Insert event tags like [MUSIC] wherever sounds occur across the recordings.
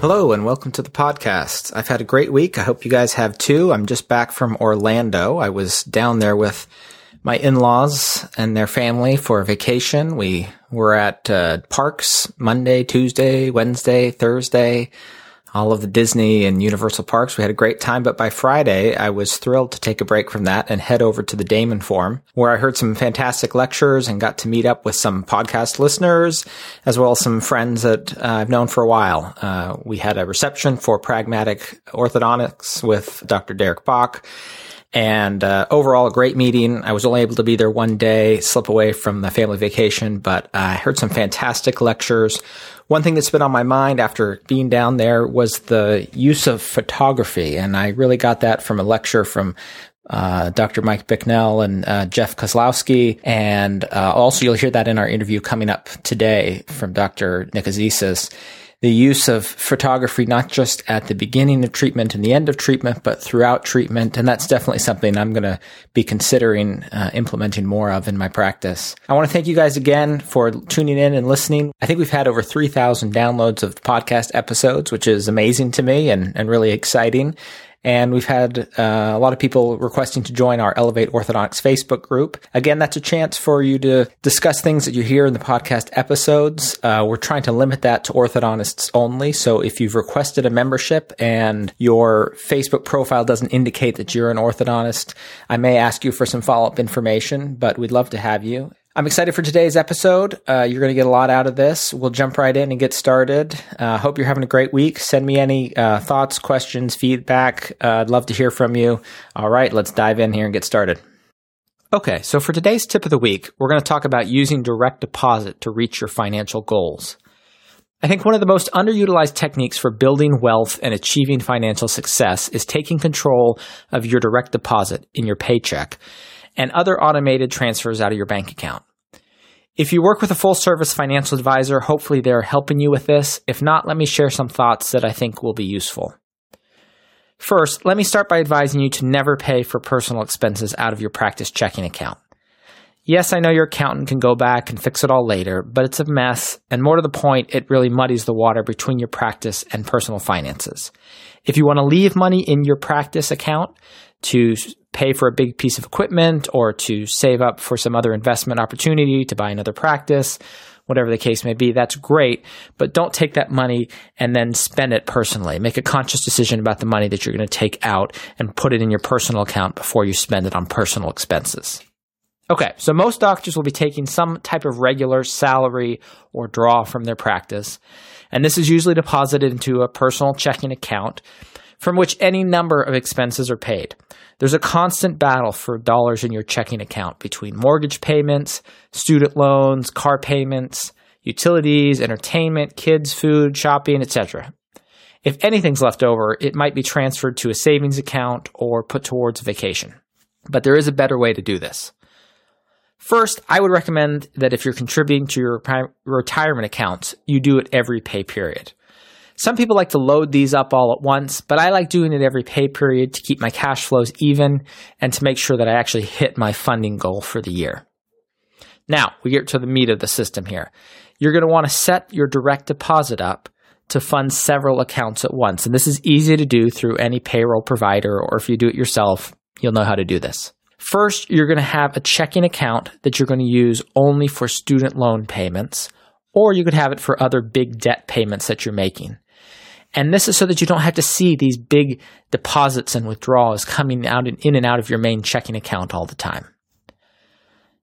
Hello and welcome to the podcast. I've had a great week. I hope you guys have too. I'm just back from Orlando. I was down there with my in-laws and their family for a vacation. We were at uh, parks Monday, Tuesday, Wednesday, Thursday all of the Disney and Universal parks. We had a great time, but by Friday, I was thrilled to take a break from that and head over to the Damon Forum, where I heard some fantastic lectures and got to meet up with some podcast listeners, as well as some friends that uh, I've known for a while. Uh, we had a reception for Pragmatic Orthodontics with Dr. Derek Bach. And uh, overall, a great meeting. I was only able to be there one day, slip away from the family vacation, but I heard some fantastic lectures one thing that's been on my mind after being down there was the use of photography. And I really got that from a lecture from uh, Dr. Mike Bicknell and uh, Jeff Kozlowski. And uh, also, you'll hear that in our interview coming up today from Dr. Nicozisis the use of photography, not just at the beginning of treatment and the end of treatment, but throughout treatment. And that's definitely something I'm going to be considering uh, implementing more of in my practice. I want to thank you guys again for tuning in and listening. I think we've had over 3,000 downloads of podcast episodes, which is amazing to me and, and really exciting. And we've had uh, a lot of people requesting to join our Elevate Orthodontics Facebook group. Again, that's a chance for you to discuss things that you hear in the podcast episodes. Uh, we're trying to limit that to orthodontists only. So if you've requested a membership and your Facebook profile doesn't indicate that you're an orthodontist, I may ask you for some follow up information, but we'd love to have you. I'm excited for today's episode. Uh, you're going to get a lot out of this. We'll jump right in and get started. Uh, hope you're having a great week. Send me any uh, thoughts, questions, feedback. Uh, I'd love to hear from you. All right, let's dive in here and get started. Okay, so for today's tip of the week, we're going to talk about using direct deposit to reach your financial goals. I think one of the most underutilized techniques for building wealth and achieving financial success is taking control of your direct deposit in your paycheck and other automated transfers out of your bank account. If you work with a full service financial advisor, hopefully they're helping you with this. If not, let me share some thoughts that I think will be useful. First, let me start by advising you to never pay for personal expenses out of your practice checking account. Yes, I know your accountant can go back and fix it all later, but it's a mess, and more to the point, it really muddies the water between your practice and personal finances. If you want to leave money in your practice account to pay for a big piece of equipment or to save up for some other investment opportunity to buy another practice, whatever the case may be, that's great. But don't take that money and then spend it personally. Make a conscious decision about the money that you're going to take out and put it in your personal account before you spend it on personal expenses. Okay, so most doctors will be taking some type of regular salary or draw from their practice, and this is usually deposited into a personal checking account from which any number of expenses are paid. There's a constant battle for dollars in your checking account between mortgage payments, student loans, car payments, utilities, entertainment, kids' food, shopping, etc. If anything's left over, it might be transferred to a savings account or put towards vacation. But there is a better way to do this. First, I would recommend that if you're contributing to your retirement accounts, you do it every pay period. Some people like to load these up all at once, but I like doing it every pay period to keep my cash flows even and to make sure that I actually hit my funding goal for the year. Now, we get to the meat of the system here. You're going to want to set your direct deposit up to fund several accounts at once. And this is easy to do through any payroll provider, or if you do it yourself, you'll know how to do this. First, you're going to have a checking account that you're going to use only for student loan payments, or you could have it for other big debt payments that you're making. And this is so that you don't have to see these big deposits and withdrawals coming out and in and out of your main checking account all the time.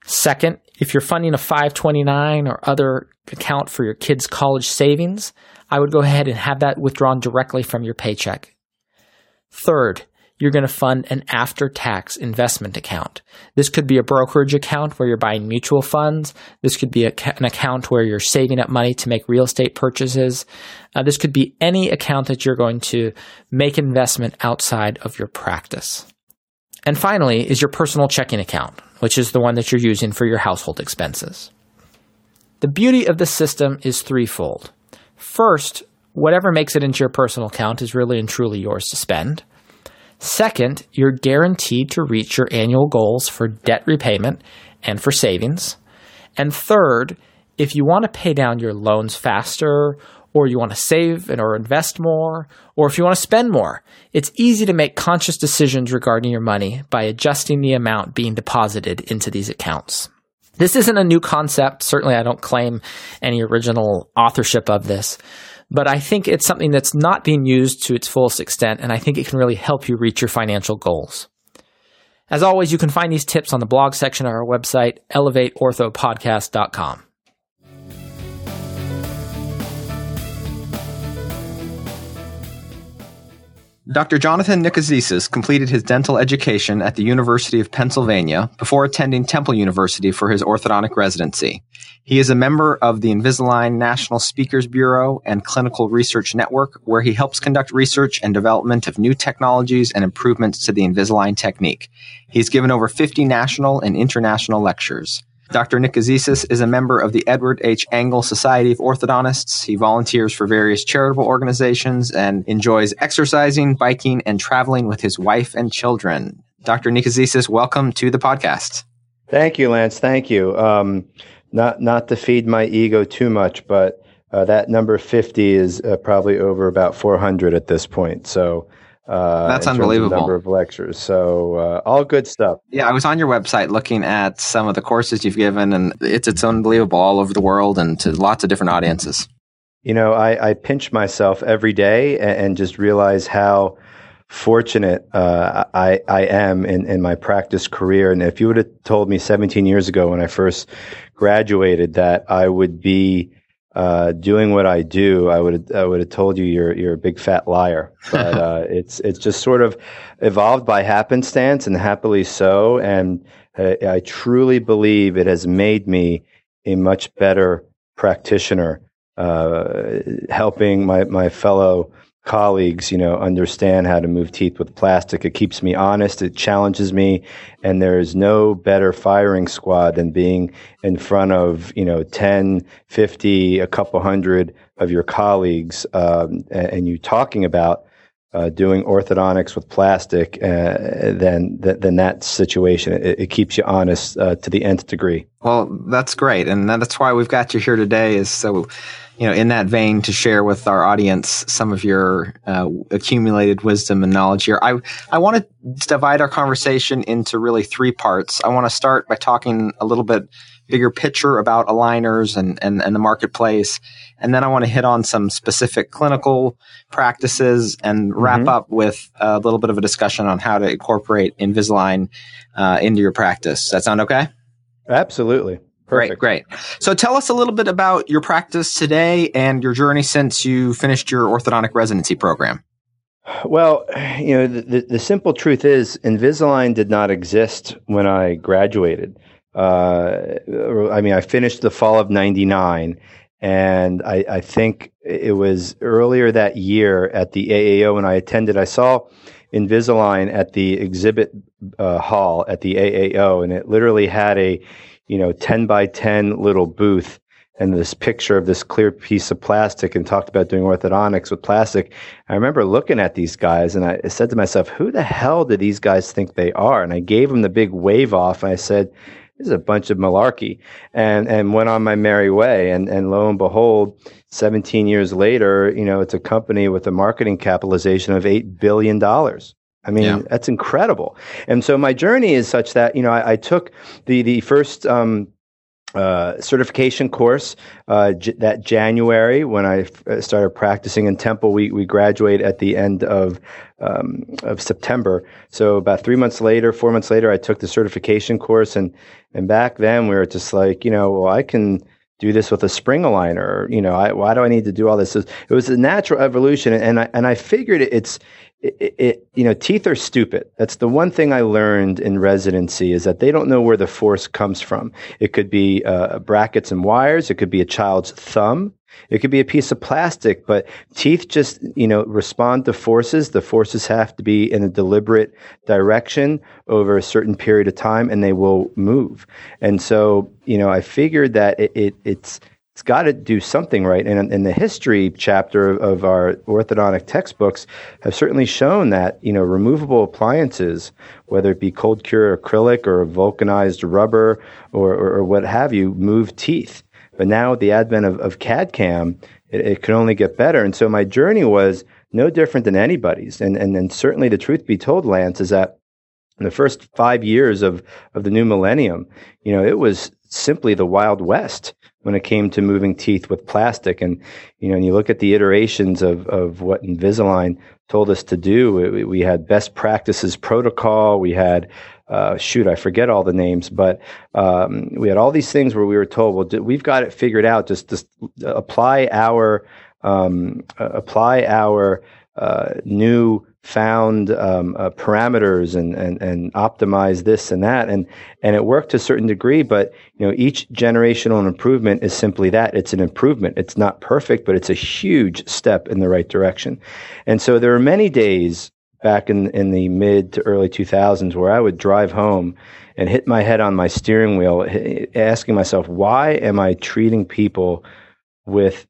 Second, if you're funding a 529 or other account for your kids' college savings, I would go ahead and have that withdrawn directly from your paycheck. Third, you're going to fund an after tax investment account. This could be a brokerage account where you're buying mutual funds. This could be a, an account where you're saving up money to make real estate purchases. Uh, this could be any account that you're going to make investment outside of your practice. And finally is your personal checking account, which is the one that you're using for your household expenses. The beauty of the system is threefold. First, whatever makes it into your personal account is really and truly yours to spend. Second, you're guaranteed to reach your annual goals for debt repayment and for savings. And third, if you want to pay down your loans faster, or you want to save and or invest more, or if you want to spend more, it's easy to make conscious decisions regarding your money by adjusting the amount being deposited into these accounts. This isn't a new concept. Certainly, I don't claim any original authorship of this, but I think it's something that's not being used to its fullest extent, and I think it can really help you reach your financial goals. As always, you can find these tips on the blog section of our website, elevateorthopodcast.com. Dr. Jonathan Nicozisis completed his dental education at the University of Pennsylvania before attending Temple University for his orthodontic residency. He is a member of the Invisalign National Speakers Bureau and Clinical Research Network, where he helps conduct research and development of new technologies and improvements to the Invisalign technique. He's given over 50 national and international lectures. Dr. Nicozisis is a member of the Edward H. Angle Society of Orthodontists. He volunteers for various charitable organizations and enjoys exercising, biking, and traveling with his wife and children. Dr. Nicozisis, welcome to the podcast. Thank you, Lance. Thank you. Um, not not to feed my ego too much, but uh, that number 50 is uh, probably over about 400 at this point. So uh, That's unbelievable. number of lectures. So uh, all good stuff. Yeah, I was on your website looking at some of the courses you've given, and it's it's unbelievable all over the world and to lots of different audiences. You know, I, I pinch myself every day and, and just realize how fortunate uh, I, I am in, in my practice career. And if you would have told me 17 years ago when I first graduated that I would be uh, doing what I do, I would I would have told you you're you're a big fat liar. [LAUGHS] But uh, it's it's just sort of evolved by happenstance and happily so. And I, I truly believe it has made me a much better practitioner, uh, helping my my fellow colleagues, you know, understand how to move teeth with plastic. It keeps me honest. It challenges me. And there is no better firing squad than being in front of, you know, 10, 50, a couple hundred of your colleagues, um, and, and, you talking about uh, doing orthodontics with plastic, uh, then, then that situation. It, it keeps you honest uh, to the nth degree. Well, that's great. And that's why we've got you here today is so you know, in that vein, to share with our audience some of your uh, accumulated wisdom and knowledge here. I I want to divide our conversation into really three parts. I want to start by talking a little bit bigger picture about aligners and, and, and the marketplace. And then I want to hit on some specific clinical practices and wrap mm-hmm. up with a little bit of a discussion on how to incorporate Invisalign uh, into your practice. Does that sound okay? Absolutely. Perfect. Great, great. So tell us a little bit about your practice today and your journey since you finished your orthodontic residency program. Well, you know, the, the simple truth is Invisalign did not exist when I graduated. Uh, I mean, I finished the fall of 99 and I, I, think it was earlier that year at the AAO when I attended, I saw Invisalign at the exhibit uh, hall at the AAO and it literally had a you know, 10 by 10 little booth and this picture of this clear piece of plastic and talked about doing orthodontics with plastic. I remember looking at these guys and I said to myself, who the hell do these guys think they are? And I gave them the big wave off and I said, this is a bunch of malarkey and, and went on my merry way. And, and lo and behold, 17 years later, you know, it's a company with a marketing capitalization of $8 billion. I mean, yeah. that's incredible. And so my journey is such that, you know, I, I took the, the first, um, uh, certification course uh, j- that January when I f- uh, started practicing in Temple. We we graduate at the end of um, of September. So about three months later, four months later, I took the certification course, and and back then we were just like, you know, well, I can do this with a spring aligner. You know, I, why do I need to do all this? It was a natural evolution, and I and I figured it's it, it, you know, teeth are stupid. That's the one thing I learned in residency is that they don't know where the force comes from. It could be uh, brackets and wires. It could be a child's thumb. It could be a piece of plastic, but teeth just, you know, respond to forces. The forces have to be in a deliberate direction over a certain period of time and they will move. And so, you know, I figured that it, it it's, it's got to do something right. And in the history chapter of our orthodontic textbooks have certainly shown that, you know, removable appliances, whether it be cold cure acrylic or vulcanized rubber or, or, or what have you, move teeth. But now with the advent of, of CAD CAM, it, it can only get better. And so my journey was no different than anybody's. And, and, and certainly the truth be told, Lance, is that in the first five years of, of the new millennium, you know, it was simply the Wild West when it came to moving teeth with plastic. And, you know, and you look at the iterations of, of what Invisalign told us to do, we, had best practices protocol. We had, uh, shoot, I forget all the names, but um, we had all these things where we were told, well, we've got it figured out. Just, just apply our, um, apply our uh, new found um, uh, parameters and, and, and optimize this and that. And, and it worked to a certain degree, but you know, each generational improvement is simply that. It's an improvement. It's not perfect, but it's a huge step in the right direction. And so there are many days back in, in the mid to early 2000s where I would drive home and hit my head on my steering wheel, asking myself, why am I treating people with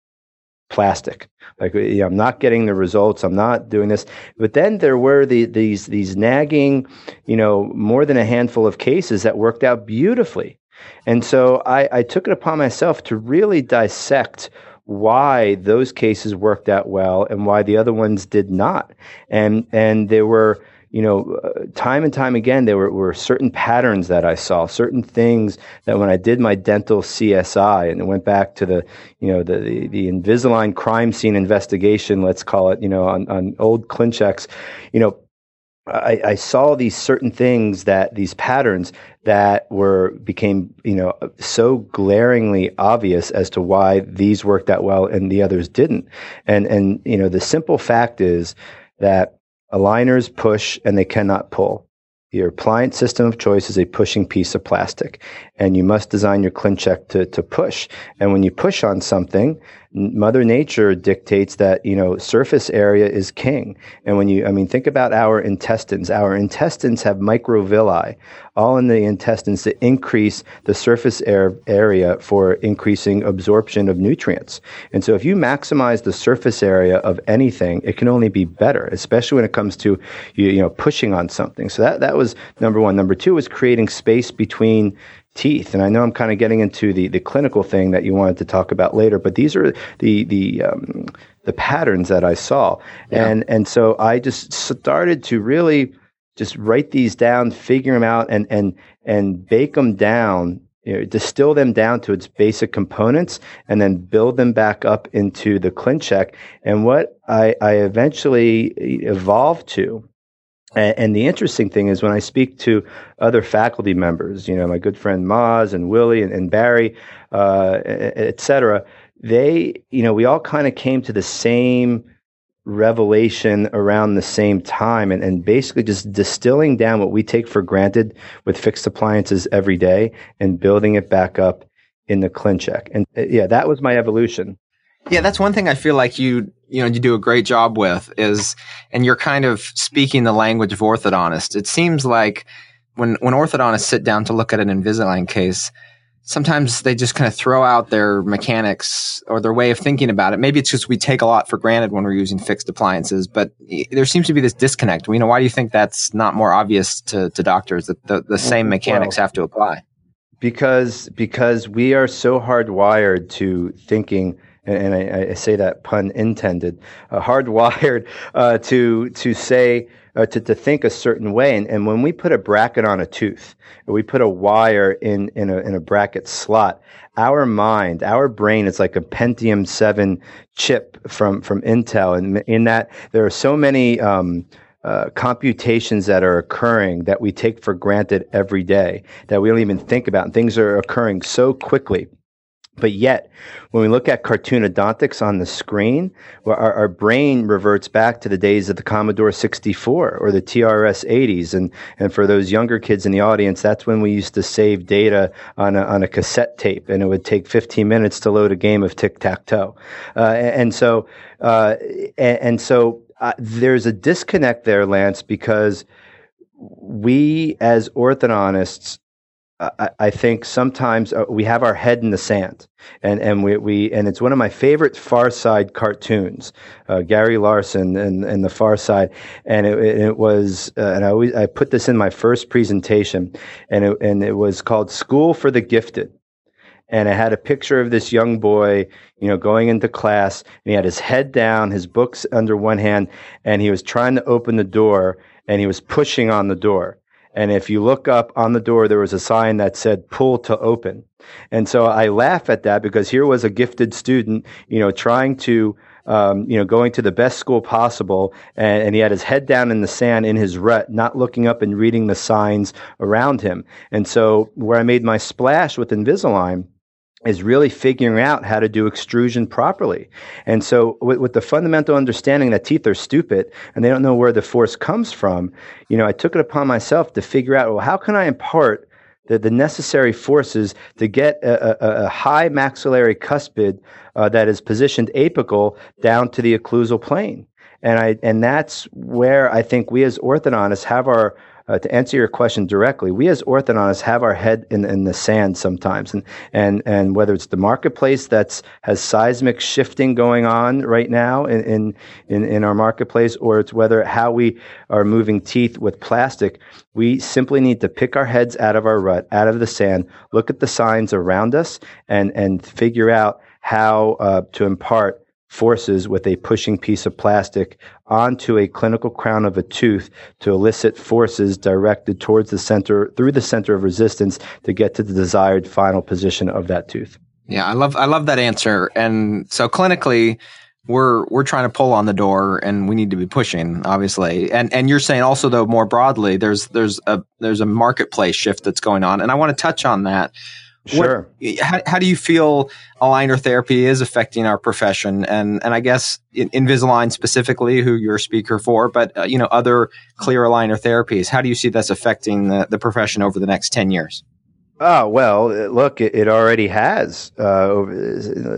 plastic? Like you know, I'm not getting the results. I'm not doing this. But then there were the, these these nagging, you know, more than a handful of cases that worked out beautifully. And so I, I took it upon myself to really dissect why those cases worked out well and why the other ones did not. And and there were you know, uh, time and time again, there were, were, certain patterns that I saw, certain things that when I did my dental CSI and went back to the, you know, the, the, the Invisalign crime scene investigation, let's call it, you know, on, on old ClinChecks, you know, I, I, saw these certain things that these patterns that were became you know so glaringly obvious as to why these worked out well and the others didn't. And and you know the simple fact is that Aligners push and they cannot pull. Your appliance system of choice is a pushing piece of plastic, and you must design your ClinCheck to, to push. And when you push on something, Mother Nature dictates that, you know, surface area is king. And when you, I mean, think about our intestines. Our intestines have microvilli, all in the intestines to increase the surface air, area for increasing absorption of nutrients. And so if you maximize the surface area of anything, it can only be better, especially when it comes to, you, you know, pushing on something. So that, that was number one. Number two was creating space between teeth. And I know I'm kind of getting into the, the clinical thing that you wanted to talk about later, but these are the the um, the patterns that I saw, yeah. and and so I just started to really just write these down, figure them out, and and and bake them down. You know, distill them down to its basic components and then build them back up into the ClinCheck. And what I, I eventually evolved to and, the interesting thing is when I speak to other faculty members, you know, my good friend Maz and Willie and, and Barry, uh, et cetera, they, you know, we all kind of came to the same revelation around the same time and, and basically just distilling down what we take for granted with fixed appliances every day and building it back up in the ClinCheck. And uh, yeah, that was my evolution. Yeah, that's one thing I feel like you you know you do a great job with is and you're kind of speaking the language of orthodontists. It seems like when when orthodontists sit down to look at an Invisalign case, sometimes they just kind of throw out their mechanics or their way of thinking about it. Maybe it's just we take a lot for granted when we're using fixed appliances, but there seems to be this disconnect. You know, why do you think that's not more obvious to, to doctors that the, the same mechanics well, have to apply? Because because we are so hardwired to thinking and, I, I, say that pun intended, uh, hardwired uh, to to say uh, to to think a certain way. And, and when we put a bracket on a tooth, we put a wire in in a in a bracket slot. Our mind, our brain is like a Pentium seven chip from from Intel, and in that there are so many. Um, uh, computations that are occurring that we take for granted every day that we don't even think about. And things are occurring so quickly But yet, when we look at cartoon odontics on the screen, our, our, brain reverts back to the days of the Commodore 64 or the TRS 80s. And, and for those younger kids in the audience, that's when we used to save data on a, on a cassette tape, and it would take 15 minutes to load a game of tic tac toe. Uh, and so, uh, and, and, so uh, there's a disconnect there, Lance, because we as orthodontists I, I think sometimes uh, we have our head in the sand, and and we, we and it's one of my favorite Far Side cartoons, uh, Gary Larson and, and the Far Side, and it, it was uh, and I always I put this in my first presentation, and it, and it was called School for the Gifted, and it had a picture of this young boy, you know, going into class, and he had his head down, his books under one hand, and he was trying to open the door, and he was pushing on the door and if you look up on the door, there was a sign that said pull to open. And so I laugh at that because here was a gifted student, you know, trying to, um, you know, going to the best school possible. And, and, he had his head down in the sand in his rut, not looking up and reading the signs around him. And so where I made my splash with Invisalign, is really figuring out how to do extrusion properly. And so with, with, the fundamental understanding that teeth are stupid and they don't know where the force comes from, you know, I took it upon myself to figure out, well, how can I impart the, the necessary forces to get a, a, a high maxillary cuspid uh, that is positioned apical down to the occlusal plane. And I, and that's where I think we as orthodontists have our, uh, to answer your question directly, we as orthodontists have our head in, in the sand sometimes, and and and whether it's the marketplace that's has seismic shifting going on right now in in in, our marketplace, or it's whether how we are moving teeth with plastic, we simply need to pick our heads out of our rut, out of the sand, look at the signs around us, and and figure out how uh, to impart forces with a pushing piece of plastic onto a clinical crown of a tooth to elicit forces directed towards the center through the center of resistance to get to the desired final position of that tooth. Yeah, I love I love that answer. And so clinically we're we're trying to pull on the door and we need to be pushing obviously. And and you're saying also though more broadly there's there's a there's a marketplace shift that's going on and I want to touch on that Sure. What, how, how, do you feel aligner therapy is affecting our profession? And and I guess Invisalign specifically, who you're a speaker for, but uh, you know other clear aligner therapies. How do you see that's affecting the, the profession over the next ten years? Oh well, look, it, it already has. Uh,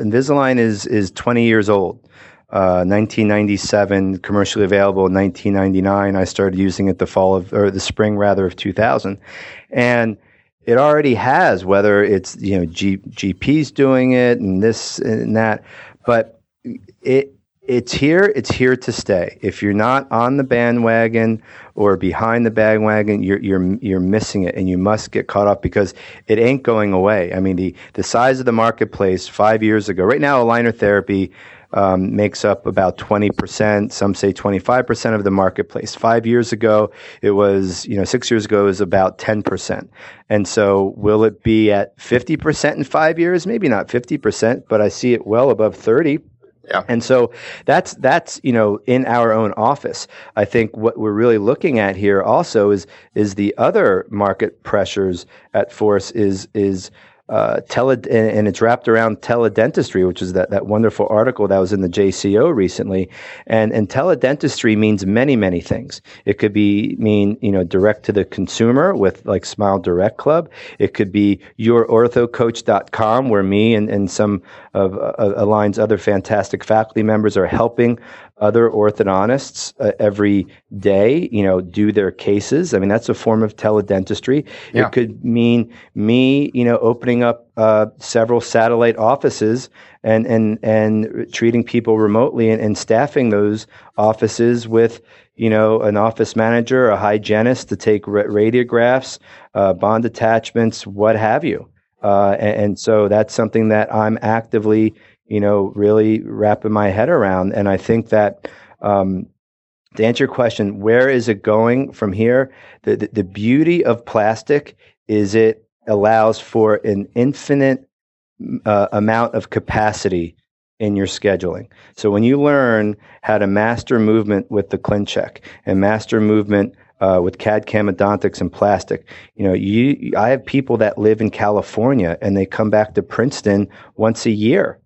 Invisalign is is 20 years old. Uh, 1997, commercially available in 1999. I started using it the fall of, or the spring rather of 2000. And it already has, whether it's you know G, GPs doing it and this and that, but it it's here. It's here to stay. If you're not on the bandwagon or behind the bandwagon, you're you're you're missing it, and you must get caught up because it ain't going away. I mean, the the size of the marketplace five years ago, right now, aligner therapy um, makes up about 20%, some say 25% of the marketplace. Five years ago, it was, you know, six years ago, it was about 10%. And so will it be at 50% in five years? Maybe not 50%, but I see it well above 30. Yeah. And so that's that's you know in our own office. I think what we're really looking at here also is is the other market pressures at force is is uh, tele, and it's wrapped around teledentistry, which is that, that wonderful article that was in the JCO recently. And, and teledentistry means many, many things. It could be mean, you know, direct to the consumer with like Smile Direct Club. It could be yourorthocoach.com where me and, and some of uh, Align's other fantastic faculty members are helping other orthodontists uh, every day, you know, do their cases. I mean, that's a form of teledentistry. Yeah. It could mean me, you know, opening up uh, several satellite offices and and and treating people remotely and, and staffing those offices with you know an office manager, a hygienist to take ra- radiographs, uh, bond attachments, what have you. Uh, and, and so that's something that I'm actively you know, really wrapping my head around. And I think that, um, to answer your question, where is it going from here? The, the, the beauty of plastic is it allows for an infinite uh, amount of capacity in your scheduling. So when you learn how to master movement with the ClinCheck and master movement uh, with CAD CAM odontics and plastic. You know, you, I have people that live in California and they come back to Princeton once a year.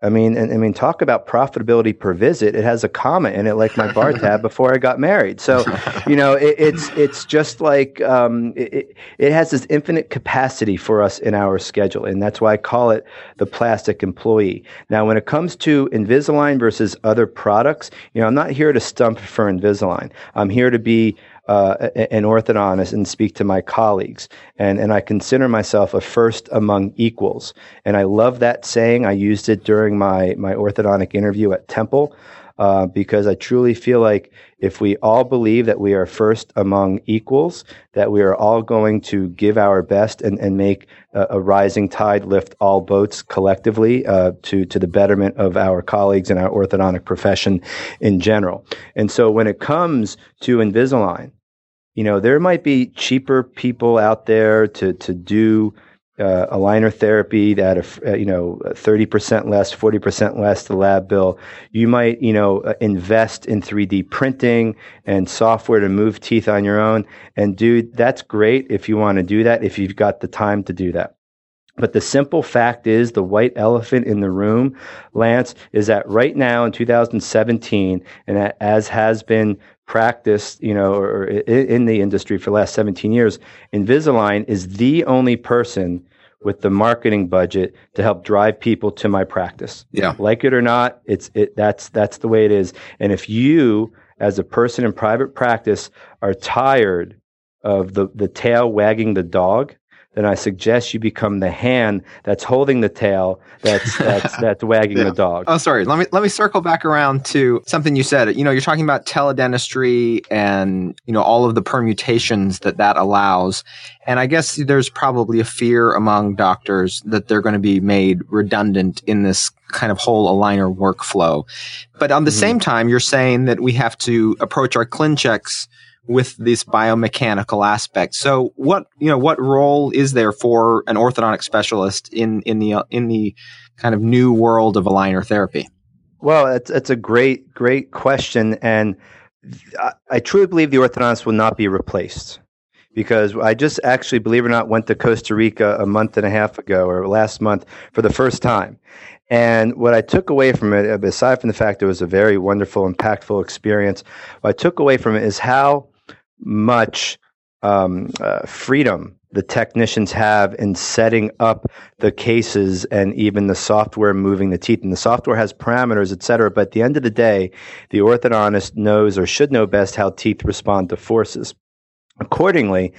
I mean, and, I mean, talk about profitability per visit. It has a comma in it, like my bar [LAUGHS] tab before I got married. So, you know, it, it's it's just like um, it, it has this infinite capacity for us in our schedule, and that's why I call it the plastic employee. Now, when it comes to Invisalign versus other products, you know, I'm not here to stump for Invisalign. I'm here to be uh, an orthodontist and speak to my colleagues. And, and I consider myself a first among equals. And I love that saying. I used it during my, my orthodontic interview at Temple. Uh, because I truly feel like if we all believe that we are first among equals, that we are all going to give our best and, and make a, a rising tide lift all boats collectively uh, to, to the betterment of our colleagues and our orthodontic profession in general. And so when it comes to Invisalign, you know, there might be cheaper people out there to to do uh, aligner therapy that uh, you know 30% less 40% less the lab bill. You might you know uh, invest in 3d printing and software to move teeth on your own. And dude that's great if you want to do that if you've got the time to do that. But the simple fact is, the white elephant in the room, Lance, is that right now in 2017, and as has been practiced, you know, or in the industry for the last 17 years, Invisalign is the only person with the marketing budget to help drive people to my practice. Yeah. Like it or not, it's it that's that's the way it is. And if you as a person in private practice are tired of the the tail wagging the dog, then I suggest you become the hand that's holding the tail that's that's [LAUGHS] that's wagging yeah. the dog. Oh, sorry. Let me let me circle back around to something you said. You know, you're talking about teledentistry and you know all of the permutations that that allows. And I guess there's probably a fear among doctors that they're going to be made redundant in this kind of whole aligner workflow. But on the mm-hmm. same time, you're saying that we have to approach our ClinChecks with this biomechanical aspect. So what, you know, what role is there for an orthodontic specialist in, in the, uh, in the kind of new world of aligner therapy? Well, it's, it's a great, great question. And I, I truly believe the orthodontist will not be replaced because I just actually, believe it or not, went to Costa Rica a month and a half ago or last month for the first time. And what I took away from it, aside from the fact it was a very wonderful, impactful experience, what I took away from it is how much um, uh, freedom the technicians have in setting up the cases and even the software moving the teeth. And the software has parameters, et cetera. But at the end of the day, the orthodontist knows or should know best how teeth respond to forces. Accordingly,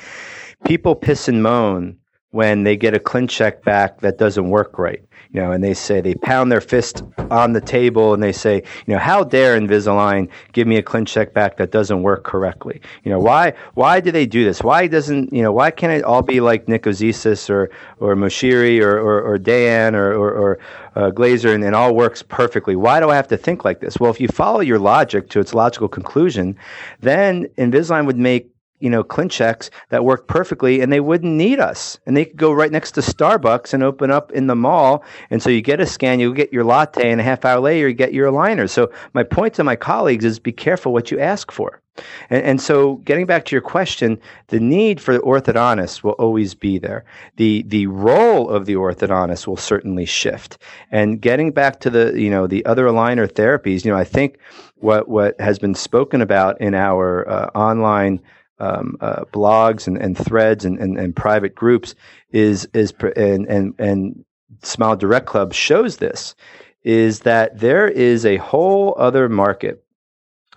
people piss and moan when they get a ClinCheck back that doesn't work right you know, and they say they pound their fist on the table and they say, you know, how dare Invisalign give me a ClinCheck back that doesn't work correctly? You know, why why do they do this? Why doesn't you know why can't it all be like Nicozisis or or Moshiri or or, or Dayan or or, or uh, Glaser and it all works perfectly? Why do I have to think like this? Well, if you follow your logic to its logical conclusion, then Invisalign would make you know, ClinChecks that work perfectly and they wouldn't need us. And they could go right next to Starbucks and open up in the mall. And so you get a scan, you get your latte, and a half hour later you get your aligner. So my point to my colleagues is be careful what you ask for. And, and, so, getting back to your question, the need for the orthodontist will always be there. The the role of the orthodontist will certainly shift. And getting back to the you know the other aligner therapies, you know, I think what what has been spoken about in our uh, online um, uh, blogs and, and threads and, and, and, private groups is is and and and Smile Direct Club shows this is that there is a whole other market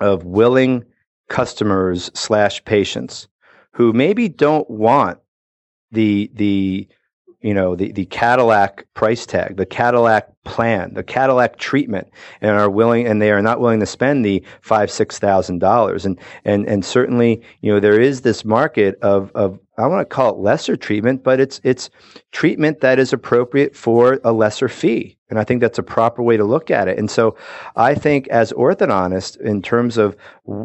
of willing customers slash patients who maybe don't want the the you know the, the Cadillac price tag, the Cadillac plan, the Cadillac treatment, and are willing and they are not willing to spend the five six thousand dollars. And and and certainly you know there is this market of of I want to call it lesser treatment, but it's it's treatment that is appropriate for a lesser fee. And I think that's a proper way to look at it. And so I think as orthodontist, in terms of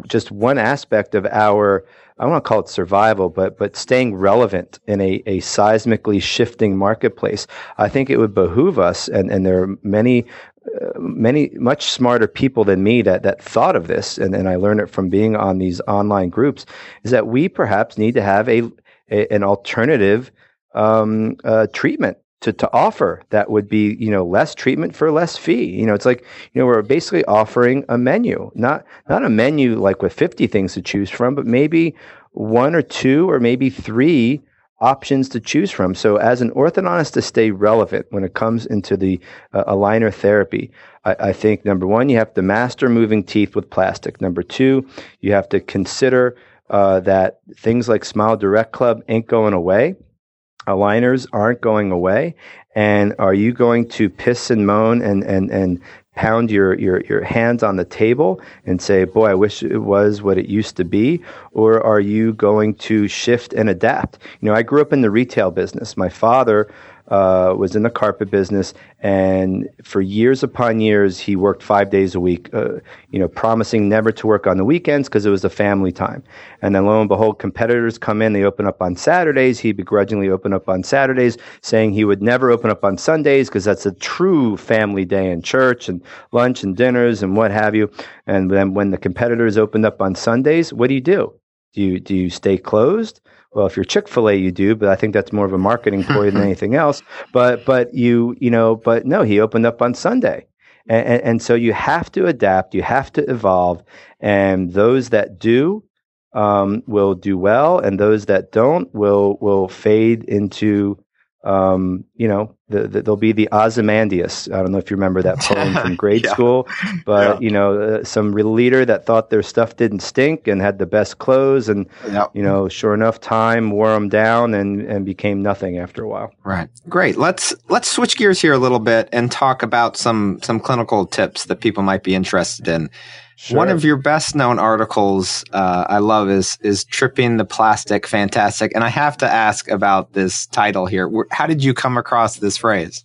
just one aspect of our I want to call it survival, but but staying relevant in a, a seismically shifting marketplace. I think it would behoove us, and, and there are many many much smarter people than me that that thought of this, and, and I learned it from being on these online groups, is that we perhaps need to have a, a an alternative um, uh, treatment to, to offer that would be you know less treatment for less fee you know it's like you know we're basically offering a menu not not a menu like with 50 things to choose from but maybe one or two or maybe three options to choose from. So, as an orthodontist to stay relevant when it comes into the uh, aligner therapy, I, I, think number one, you have to master moving teeth with plastic. Number two, you have to consider uh, that things like Smile Direct Club ain't going away. Aligners aren't going away. And are you going to piss and moan and, and, and pound your, your, your hands on the table and say, boy, I wish it was what it used to be? Or are you going to shift and adapt? You know, I grew up in the retail business. My father uh, was in the carpet business, and for years upon years, he worked five days a week. Uh, you know, promising never to work on the weekends because it was a family time. And then lo and behold, competitors come in. They open up on Saturdays. He begrudgingly opened up on Saturdays, saying he would never open up on Sundays because that's a true family day in church and lunch and dinners and what have you. And then when the competitors opened up on Sundays, what do you do? Do you do you stay closed? Well, if you're Chick Fil A, you do, but I think that's more of a marketing ploy than [LAUGHS] anything else. But but you you know, but no, he opened up on Sunday, and, and, and so you have to adapt, you have to evolve, and those that do um, will do well, and those that don't will will fade into um, you know, the, the, there'll be the Ozymandias. I don't know if you remember that [LAUGHS] poem from grade yeah. school, but yeah. you know, uh, some leader that thought their stuff didn't stink and had the best clothes, and yeah. you know, sure enough, time wore them down and and became nothing after a while. Right. Great. Let's let's switch gears here a little bit and talk about some some clinical tips that people might be interested in. Sure. One of your best known articles uh, I love is is tripping the plastic fantastic, and I have to ask about this title here. How did you come across this phrase?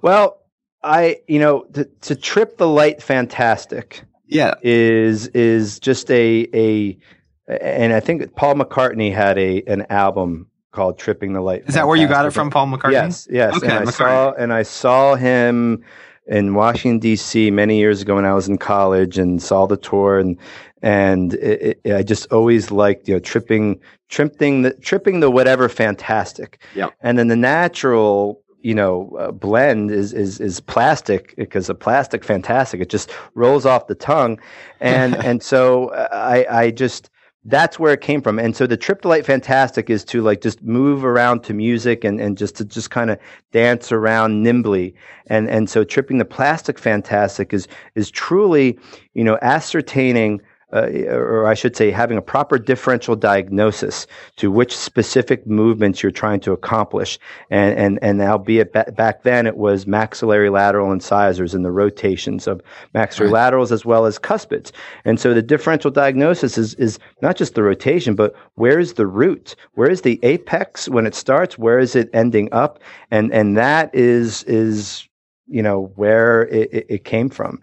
Well, I you know to, to trip the light fantastic. Yeah, is is just a a and I think Paul McCartney had a an album called Tripping the Light. Is Fantastic. that where you got it from, Paul McCartney? Yes, yes. Okay, and I McCartney. saw and I saw him in Washington D.C. many years ago when I was in college and saw the tour and and it, it, I just always liked you know tripping tripping the tripping the whatever fantastic. Yeah. And then the natural you know uh, blend is is is plastic because a plastic fantastic it just rolls off the tongue and [LAUGHS] and so I I just that's where it came from. And so the trip to light fantastic is to like just move around to music and, and just to just kind of dance around nimbly. And and so tripping the plastic fantastic is is truly, you know, ascertaining uh, or I should say, having a proper differential diagnosis to which specific movements you're trying to accomplish. And, and, and albeit ba- back then it was maxillary lateral incisors and the rotations of maxillary right. laterals as well as cuspids. And so the differential diagnosis is, is not just the rotation, but where is the root? Where is the apex when it starts? Where is it ending up? And, and that is, is, you know, where it, it, it came from.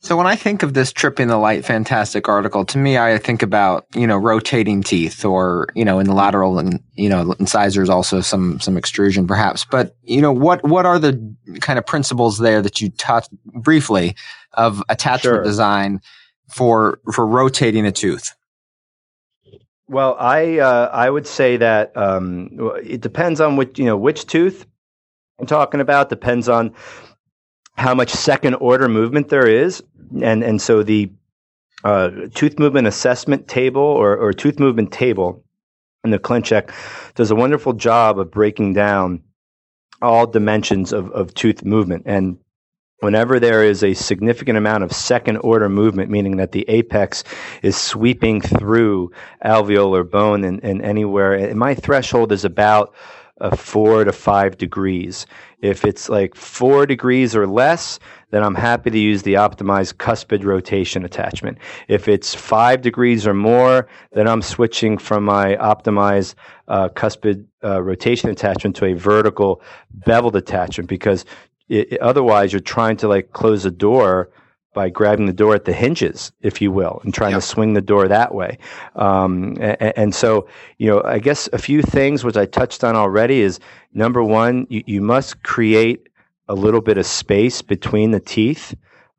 So when I think of this tripping the light fantastic article, to me, I think about, you know, rotating teeth or, you know, in the lateral and, you know, incisors, also some, some extrusion perhaps. But, you know, what, what are the kind of principles there that you touched briefly of attachment sure. design for, for rotating a tooth? Well, I, uh, I would say that, um, it depends on which, you know, which tooth I'm talking about depends on how much second order movement there is and and so the uh, tooth movement assessment table or, or tooth movement table in the ClinCheck does a wonderful job of breaking down all dimensions of, of tooth movement. And whenever there is a significant amount of second order movement, meaning that the apex is sweeping through alveolar bone and, and anywhere, and my threshold is about uh, four to five degrees. If it's like four degrees or less, then I'm happy to use the optimized cuspid rotation attachment. If it's five degrees or more, then I'm switching from my optimized uh, cuspid uh, rotation attachment to a vertical beveled attachment because it, otherwise you're trying to like close a door by grabbing the door at the hinges, if you will, and trying yep. to swing the door that way. Um, and, and, so, you know, I guess a few things which I touched on already is number one, you, you must create a little bit of space between the teeth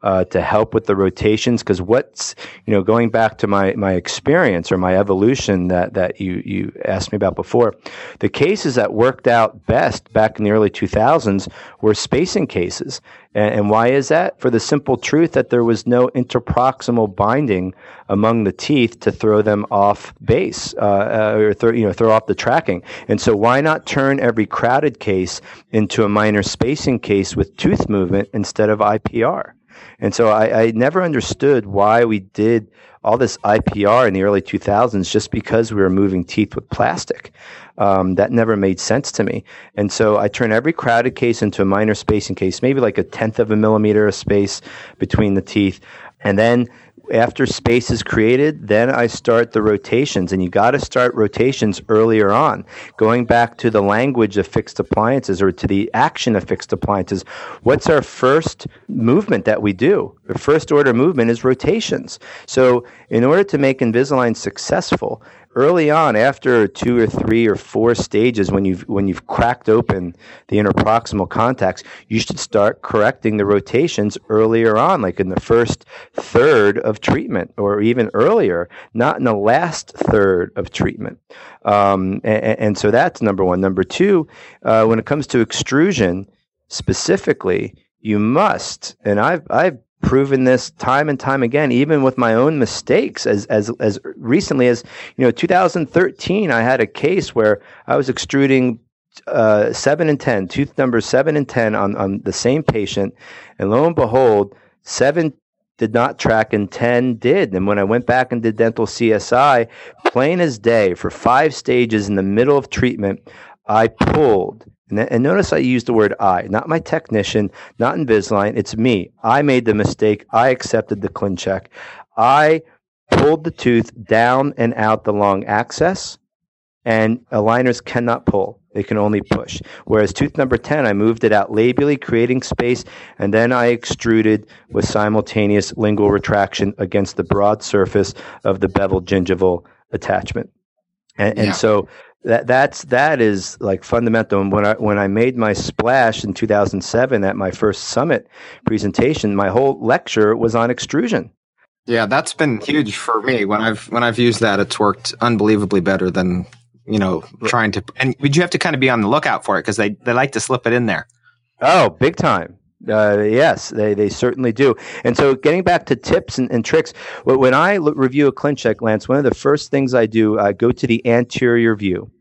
uh, to help with the rotations. Because what's you know going back to my my experience or my evolution that that you you asked me about before, the cases that worked out best back in the early 2000s were spacing cases. And, and why is that? For the simple truth that there was no interproximal binding among the teeth to throw them off base uh, uh, or throw, you know throw off the tracking. And so why not turn every crowded case into a minor spacing case with tooth movement instead of IPR? And so I, I, never understood why we did all this IPR in the early 2000s just because we were moving teeth with plastic. Um, that never made sense to me. And so I turn every crowded case into a minor spacing case, maybe like a tenth of a millimeter of space between the teeth. And then after space is created, then I start the rotations. And you got to start rotations earlier on. Going back to the language of fixed appliances or to the action of fixed appliances, what's our first movement that we do? The first order movement is rotations. So, in order to make Invisalign successful, early on, after two or three or four stages, when you've when you've cracked open the interproximal contacts, you should start correcting the rotations earlier on, like in the first third of treatment, or even earlier, not in the last third of treatment. Um, and, and, so that's number one. Number two, uh, when it comes to extrusion specifically, you must, and I've I've proven this time and time again, even with my own mistakes. As as as recently as you know, 2013, I had a case where I was extruding uh, seven and ten, tooth numbers seven and ten on on the same patient, and lo and behold, seven did not track and 10 did. And when I went back and did dental CSI, plain as day, for five stages in the middle of treatment, I pulled and, and, notice I use the word I, not my technician, not Invisalign. It's me. I made the mistake. I accepted the ClinCheck. I pulled the tooth down and out the long axis, and aligners cannot pull. They can only push. Whereas tooth number 10, I moved it out labially, creating space, and then I extruded with simultaneous lingual retraction against the broad surface of the beveled gingival attachment. And, and so that that's that is like fundamental. And when I when I made my splash in 2007 at my first summit presentation, my whole lecture was on extrusion. Yeah, that's been huge for me. When I've when I've used that, it's worked unbelievably better than you know trying to. And but you have to kind of be on the lookout for it because they they like to slip it in there. Oh, big time. Uh, yes, they, they certainly do. And so, getting back to tips and, and tricks, when I review a ClinCheck, Lance, one of the first things I do, I go to the anterior view,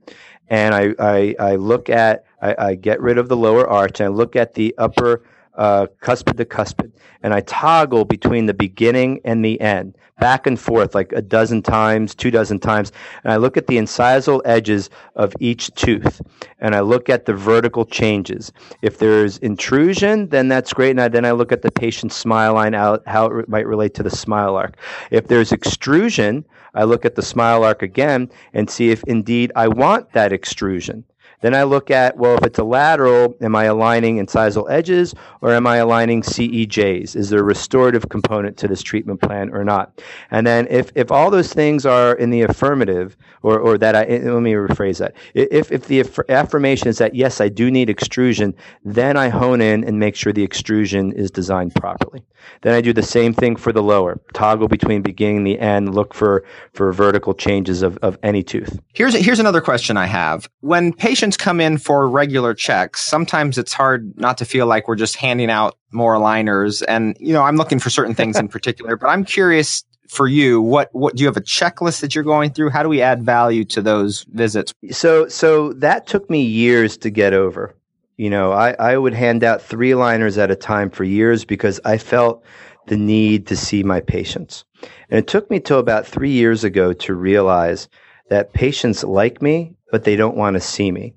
and I I, I look at I, I get rid of the lower arch, and I look at the upper uh, cuspid to cuspid, and I toggle between the beginning and the end, back and forth like a dozen times, two dozen times, and I look at the incisal edges of each tooth, and I look at the vertical changes. If there's intrusion, then that's great, and I, then I look at the patient's smile line, out, how it might relate to the smile arc. If there's extrusion, I look at the smile arc again and see if indeed I want that extrusion. Then I look at, well, if it's a lateral, am I aligning incisal edges or am I aligning CEJs? Is there a restorative component to this treatment plan or not? And then if, if all those things are in the affirmative, or, or that I, eh, let me rephrase that. If, if the affirmation is that, yes, I do need extrusion, then I hone in and make sure the extrusion is designed properly. Then I do the same thing for the lower. Toggle between beginning and the end, look for, for vertical changes of, of any tooth. Here's, here's another question I have. When patients come in for regular checks, sometimes it's hard not to feel like we're just handing out more aligners. And, you know, I'm looking for certain things in [LAUGHS] particular, but I'm curious for you what what do you have a checklist that you're going through how do we add value to those visits so so that took me years to get over you know, I, I would hand out three liners at a time for years because I felt the need to see my patients. And it took me till about three years ago to realize that patients like me, but they don't want to see me.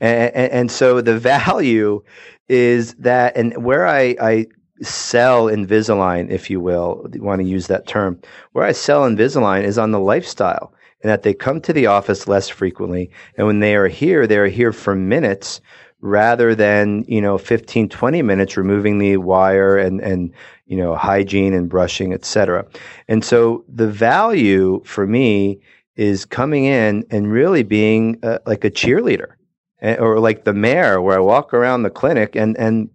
And, and, and so the [LAUGHS] value is that, and where I, I sell Invisalign, if you will, you want to use that term, where I sell Invisalign is on the lifestyle and that they come to the office less frequently. And when they are here, they are here for minutes rather than you know 15 20 minutes removing the wire and and you know hygiene and brushing etc and so the value for me is coming in and really being uh, like a cheerleader or like the mayor where i walk around the clinic and and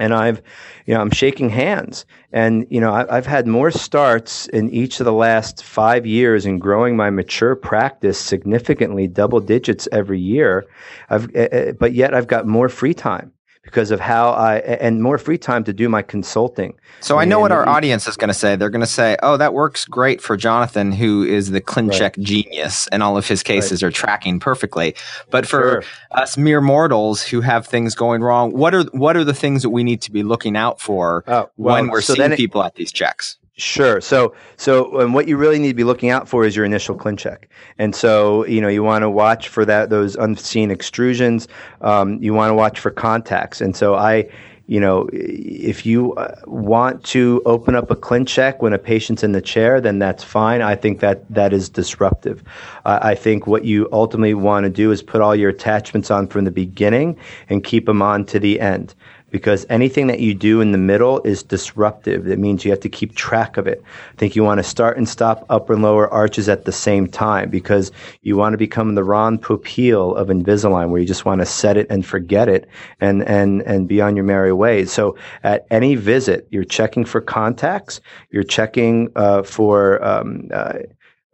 and I've, you know, I'm shaking hands. And, you know, I, have had more starts in each of the last five years in growing my mature practice significantly, double digits every year. I've, uh, but yet I've got more free time because of how I and more free time to do my consulting. So I know and, what our audience is going to say. They're going to say, "Oh, that works great for Jonathan, who is the ClinCheck right. genius, and all of his cases right. are tracking perfectly." But for sure. us mere mortals who have things going wrong, what are what are the things that we need to be looking out for uh, well, when we're so seeing people at these checks? Sure. So, so and what you really need to be looking out for is your initial ClinCheck. And so, you know, you want to watch for that those unseen extrusions. Um, you want to watch for contacts. And so, I, you know, if you uh, want to open up a ClinCheck when a patient's in the chair, then that's fine. I think that that is disruptive. Uh, I think what you ultimately want to do is put all your attachments on from the beginning and keep them on to the end because anything that you do in the middle is disruptive. It means you have to keep track of it. I think you want to start and stop upper and lower arches at the same time because you want to become the Ron Popeil of Invisalign where you just want to set it and forget it and, and, and be on your merry way. So at any visit, you're checking for contacts, you're checking uh, for um, uh,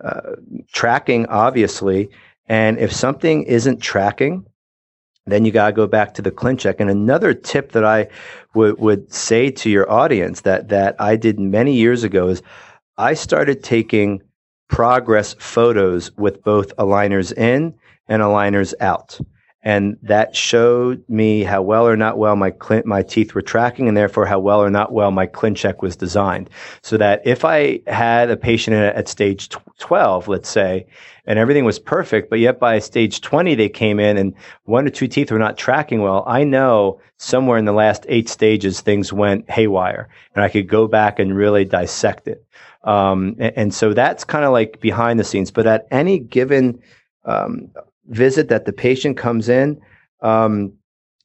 uh, tracking, obviously. And if something isn't tracking, then you got to go back to the ClinCheck. And another tip that I would, would say to your audience that, that I did many years ago is I started taking progress photos with both aligners in and aligners out and that showed me how well or not well my my teeth were tracking, and therefore how well or not well my ClinCheck was designed. So that if I had a patient at, at stage twelve, let's say, and everything was perfect, but yet by stage twenty they came in and one or two teeth were not tracking well, I know somewhere in the last eight stages things went haywire, and I could go back and really dissect it. Um, and, and, so that's kind of like behind the scenes. But at any given um, visit that the patient comes in, um,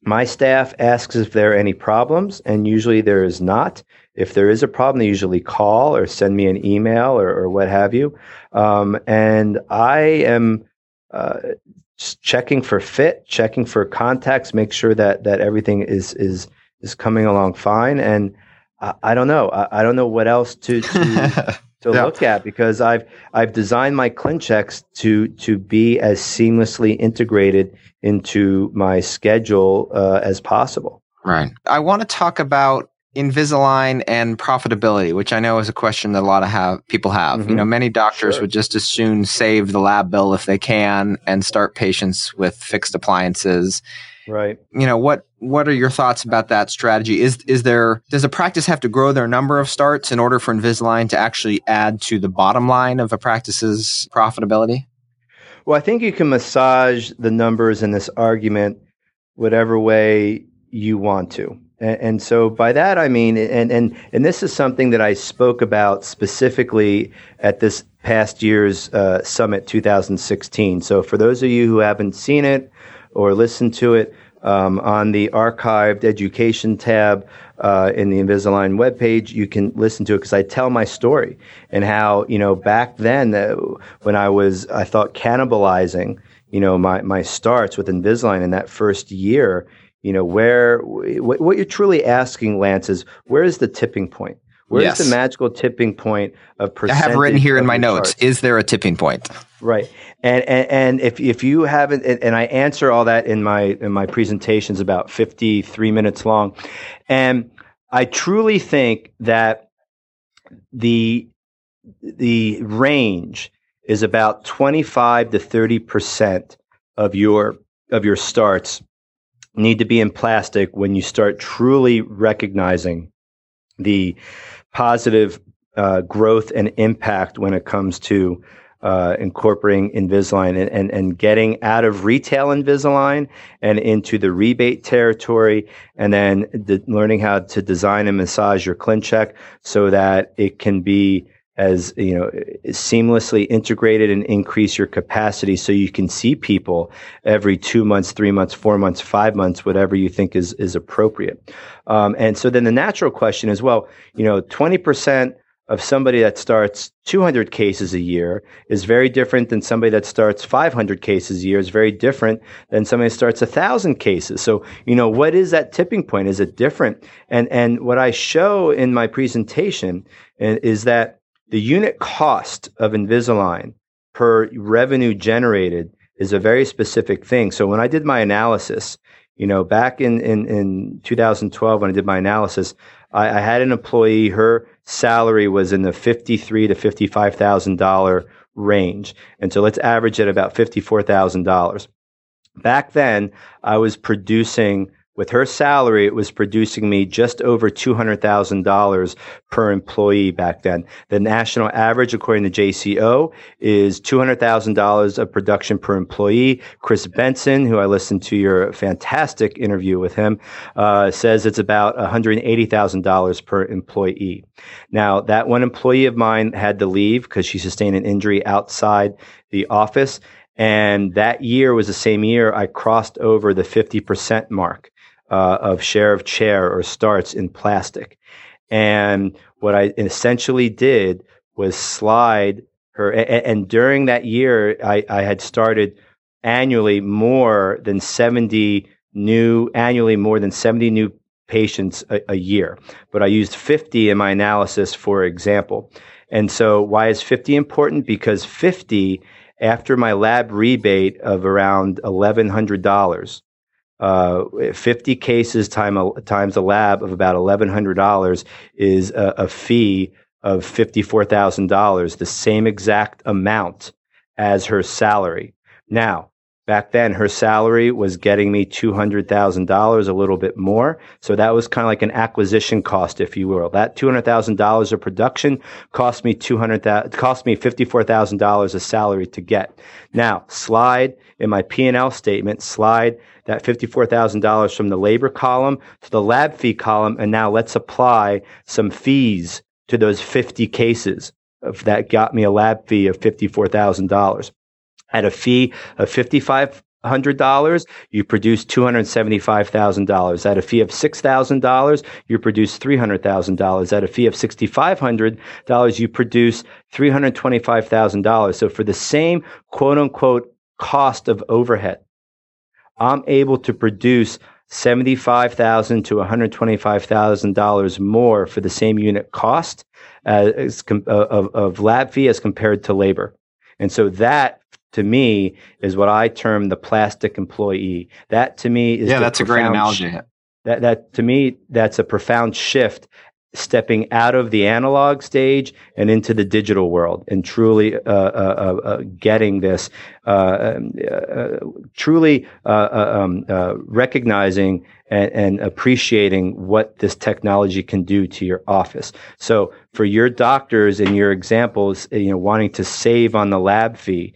my staff asks if there are any problems, and usually there is not. If there is a problem, they usually call or send me an email or, or what have you. Um, and I am uh, checking for fit, checking for contacts, make sure that that everything is is is coming along fine. And I, I don't know. I, I, don't know what else to. to [LAUGHS] to yeah. look at because I've I've designed my ClinChecks to to be as seamlessly integrated into my schedule uh, as possible. Right. I want to talk about Invisalign and profitability, which I know is a question that a lot of have, people have. Mm-hmm. You know, many doctors sure. would just as soon save the lab bill if they can and start patients with fixed appliances Right. You know, what what are your thoughts about that strategy? Is is there does a practice have to grow their number of starts in order for Invisalign to actually add to the bottom line of a practice's profitability? Well, I think you can massage the numbers in this argument whatever way you want to. And, and, so by that I mean, and, and, and this is something that I spoke about specifically at this past year's uh, Summit 2016. So for those of you who haven't seen it or listened to it um, on the archived education tab uh, in the Invisalign webpage. You can listen to it because I tell my story and how, you know, back then uh, when I was, I thought cannibalizing, you know, my, my starts with Invisalign in that first year, you know, where, what, what you're truly asking, Lance, is where is the tipping point? Where's yes. the magical tipping point of percentage? I have written here in my notes. Is there a tipping point? Right. And, and, and if, if you haven't, and I answer all that in my, in my presentations about 53 minutes long. And I truly think that the, the range is about 25 to 30% of your, of your starts need to be in plastic when you start truly recognizing the positive uh, growth and impact when it comes to uh, incorporating Invisalign and, and, and getting out of retail Invisalign and into the rebate territory, and then learning how to design and massage your ClinCheck so that it can be as you know seamlessly integrated and increase your capacity so you can see people every two months three months four months five months whatever you think is is appropriate. Um, and so then the natural question is well you know 20% of somebody that starts 200 cases a year is very different than somebody that starts 500 cases a year is very different than somebody that starts 1000 cases. So you know what is that tipping point? Is it different? And and what i show in my presentation is that the unit cost of invisalign per revenue generated is a very specific thing. So when i did my analysis you know back in in, in 2012 when i did my analysis I, I had an employee her salary was in the fifty-three to fifty-five thousand dollar range, and so let's average at about fifty-four thousand dollars. Back then, I was producing with her salary, it was producing me just over $200,000 per employee back then. The national average, according to JCO, is $200,000 of production per employee. Chris Benson, who I listened to your fantastic interview with him, uh, says it's about $180,000 per employee. Now, that one employee of mine had to leave because she sustained an injury outside the office. And that year was the same year I crossed over the 50% mark uh, of share of chair or starts in plastic. And what I essentially did was slide her. And, and during that year, I, I had started annually more than 70 new, annually more than 70 new patients a, a, year. But I used 50 in my analysis, for example. And so why is 50 important? Because 50, after my lab rebate of around $1,100, uh, 50 cases time a, times a lab of about $1,100 is a, a fee of $54,000, the same exact amount as her salary. Now, back then, her salary was getting me $200,000, a little bit more. So that was kind of like an acquisition cost, if you will. That $200,000 of production cost me 200, cost me $54,000 of salary to get. Now, slide in my P&L statement, slide that $54,000 from the labor column to the lab fee column. And now let's apply some fees to those 50 cases of that got me a lab fee of $54,000. At a fee of $5,500, you produce $275,000. At a fee of $6,000, you produce $300,000. At a fee of $6,500, you produce $325,000. So for the same quote unquote cost of overhead, I'm able to produce $75,000 to $125,000 more for the same unit cost as, uh, of, of lab fee as compared to labor. And so that to me is what I term the plastic employee. That to me is yeah, that's a great analogy. Sh- that that to me that's a profound shift stepping out of the analog stage and into the digital world and truly uh, uh, uh, uh getting this, uh, uh, truly uh um, uh recognizing and, and, appreciating what this technology can do to your office. So for your doctors and your examples, you know, wanting to save on the lab fee,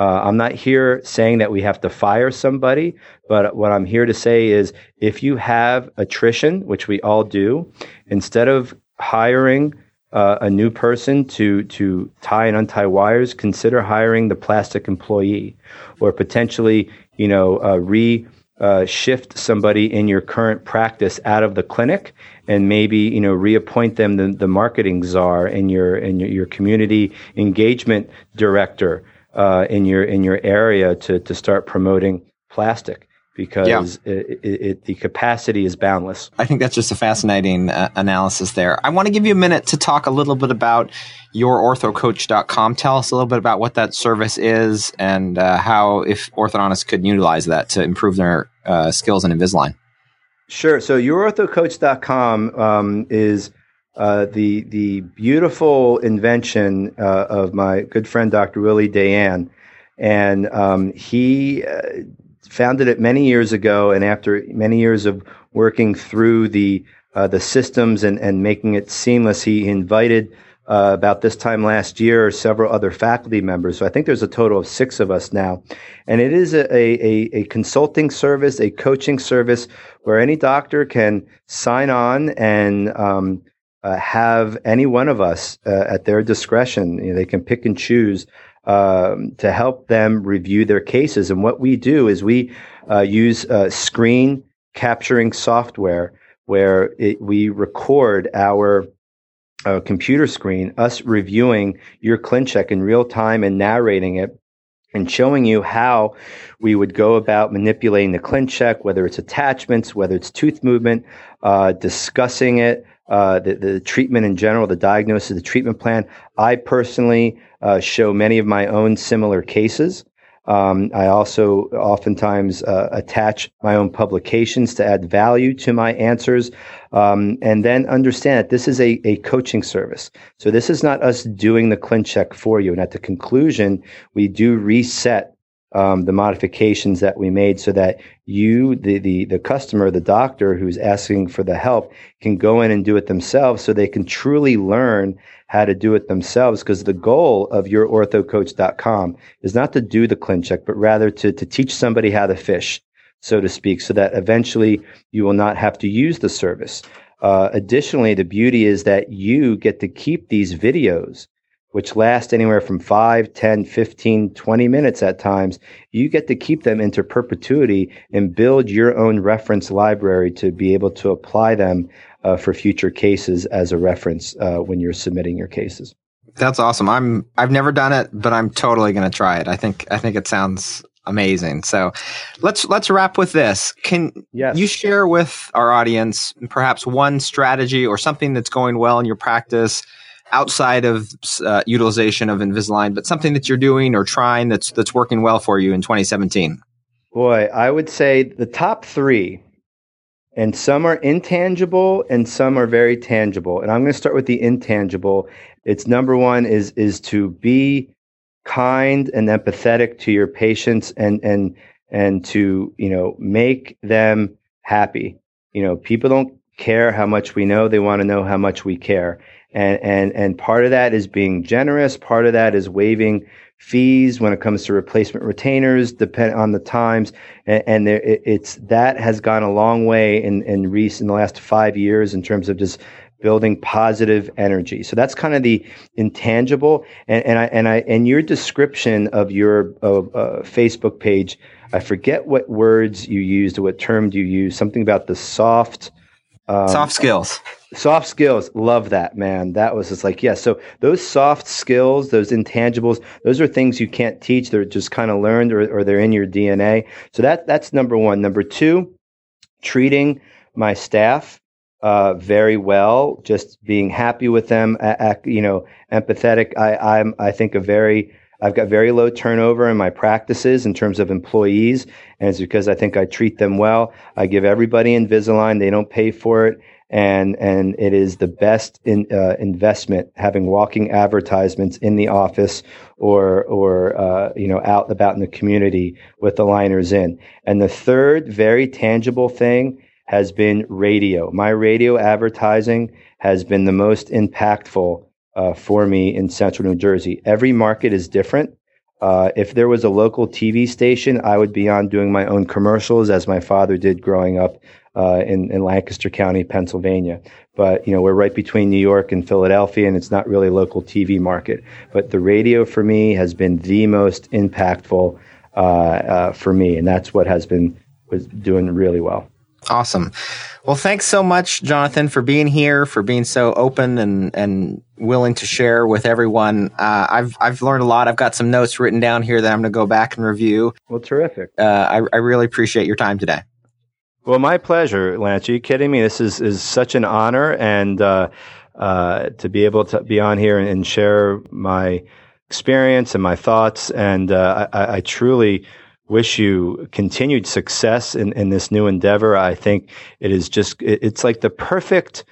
uh, I'm not here saying that we have to fire somebody, but what I'm here to say is if you have attrition, which we all do, instead of hiring uh, a new person to to tie and untie wires, consider hiring the plastic employee, or potentially, you know, uh, re uh, shift somebody in your current practice out of the clinic and maybe you know reappoint them the, the marketing czar and your and your, your community engagement director uh, in your in your area to to start promoting plastic because yeah. it, it, it, the capacity is boundless. I think that's just a fascinating uh, analysis there. I want to give you a minute to talk a little bit about yourorthocoach.com. Tell us a little bit about what that service is and uh, how, if orthodontists could utilize that to improve their uh, skills in Invisalign. Sure. So yourorthocoach.com um, is uh, the the beautiful invention uh, of my good friend Dr. Willie Dayan, and um, he uh, founded it many years ago. And after many years of working through the uh, the systems and, and making it seamless, he invited uh, about this time last year several other faculty members. So I think there's a total of six of us now, and it is a, a, a consulting service, a coaching service where any doctor can sign on and um, uh, have any one of us uh, at their discretion. You know, they can pick and choose um, to help them review their cases. And what we do is we uh, use screen capturing software where it, we record our a computer screen, us reviewing your ClinCheck in real time and narrating it and showing you how we would go about manipulating the ClinCheck, whether it's attachments, whether it's tooth movement, uh, discussing it, uh, the, the treatment in general, the diagnosis, the treatment plan. I personally uh, show many of my own similar cases. Um, I also oftentimes uh, attach my own publications to add value to my answers. Um, and then understand that this is a, a coaching service. So this is not us doing the ClinCheck for you. And at the conclusion, we do reset um, the modifications that we made so that you, the, the, the customer, the doctor who's asking for the help can go in and do it themselves so they can truly learn how to do it themselves. Because the goal of yourorthocoach.com is not to do the ClinCheck, but rather to, to teach somebody how to fish, so to speak, so that eventually you will not have to use the service. Uh, additionally, the beauty is that you get to keep these videos which last anywhere from 5, 10, 15, 20 minutes at times, you get to keep them into perpetuity and build your own reference library to be able to apply them uh, for future cases as a reference uh, when you're submitting your cases. That's awesome. I'm I've never done it, but I'm totally going to try it. I think I think it sounds amazing. So let's let's wrap with this. Can yes. you share with our audience perhaps one strategy or something that's going well in your practice outside of uh, utilization of Invisalign, but something that you're doing or trying that's that's working well for you in 2017? Boy, I would say the top three, and some are intangible and some are very tangible. And I'm going to start with the intangible. It's number one is is to be kind and empathetic to your patients and and and to you know make them happy. You know, people don't care how much we know; they want to know how much we care and and and part of that is being generous. Part of that is waiving fees when it comes to replacement retainers, depend on the times, and, and there, it, it's that has gone a long way in in recent in the last five years in terms of just building positive energy. So that's kind of the intangible. And, and I and I and your description of your uh, Facebook page, I forget what words you used or what term do you used. Something about the soft. Um, soft skills soft skills love that man. That was just like yes yeah, so those soft skills those intangibles those are things you can't teach. They're just kind of learned or, or they're in your dna so that that's number one. Number two treating my staff uh, very well just being happy with them you know empathetic. I i'm i think a very I've got very low turnover in my practices in terms of employees, and it's because I think I treat them well. I give everybody Invisalign; they don't pay for it, and and it is the best in, uh, investment having walking advertisements in the office or or uh, you know out about in the community with the liners in. And the third very tangible thing has been radio. My radio advertising has been the most impactful uh, for me in Central New Jersey. Every market is different. Uh, if there was a local TV station, I would be on doing my own commercials, as my father did growing up uh, in, in Lancaster County, Pennsylvania. But you know, we're right between New York and Philadelphia, and it's not really a local TV market. But the radio for me has been the most impactful uh, uh, for me, and that's what has been was doing really well. Awesome. Well, thanks so much, Jonathan, for being here, for being so open and, and willing to share with everyone. Uh, I've I've learned a lot. I've got some notes written down here that I'm going to go back and review. Well, terrific. Uh, I, I really appreciate your time today. Well, my pleasure, Lance. Are you kidding me? This is, is such an honor and uh, uh, to be able to be on here and, share my experience and my thoughts. And uh, I, I, truly wish you continued success in, in this new endeavor. I think it is just, it, it's like the perfect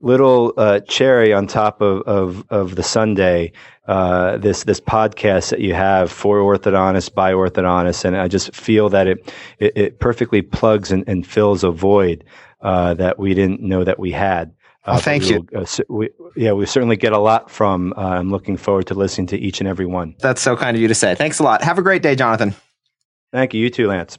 little uh, cherry on top of, of, of the sundae uh, this this podcast that you have for orthodontists by orthodontists, and I just feel that it it, it perfectly plugs and, and, fills a void uh, that we didn't know that we had. Uh, well, thank you. Uh, we, yeah, we certainly get a lot from. Uh, I'm looking forward to listening to each and every one. That's so kind of you to say. Thanks a lot. Have a great day, Jonathan. Thank you. You too, Lance.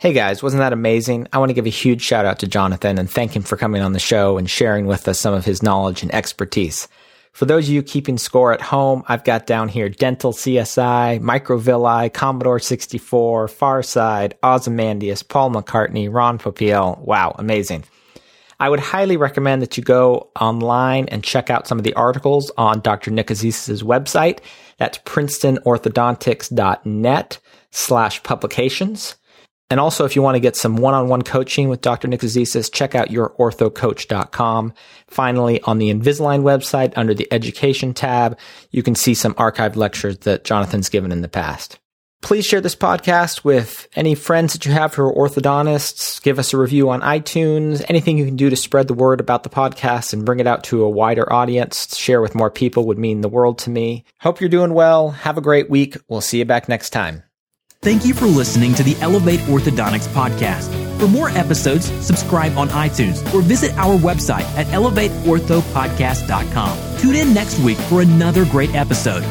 Hey guys, wasn't that amazing? I want to give a huge shout out to Jonathan and thank him for coming on the show and sharing with us some of his knowledge and expertise. For those of you keeping score at home, I've got down here Dental CSI, Microvilli, Commodore 64, Farside, Ozymandias, Paul McCartney, Ron Popeil. Wow, amazing. I would highly recommend that you go online and check out some of the articles on Dr. Nicozisis' website. That's princetonorthodontics.net slash publications. And also, if you want to get some one-on-one coaching with Dr. Nicozisis, check out yourorthocoach.com. Finally, on the Invisalign website, under the education tab, you can see some archived lectures that Jonathan's given in the past. Please share this podcast with any friends that you have who are orthodontists. Give us a review on iTunes. Anything you can do to spread the word about the podcast and bring it out to a wider audience, share with more people would mean the world to me. Hope you're doing well. Have a great week. We'll see you back next time. Thank you for listening to the Elevate Orthodontics podcast. For more episodes, subscribe on iTunes or visit our website at elevateorthopodcast.com. Tune in next week for another great episode.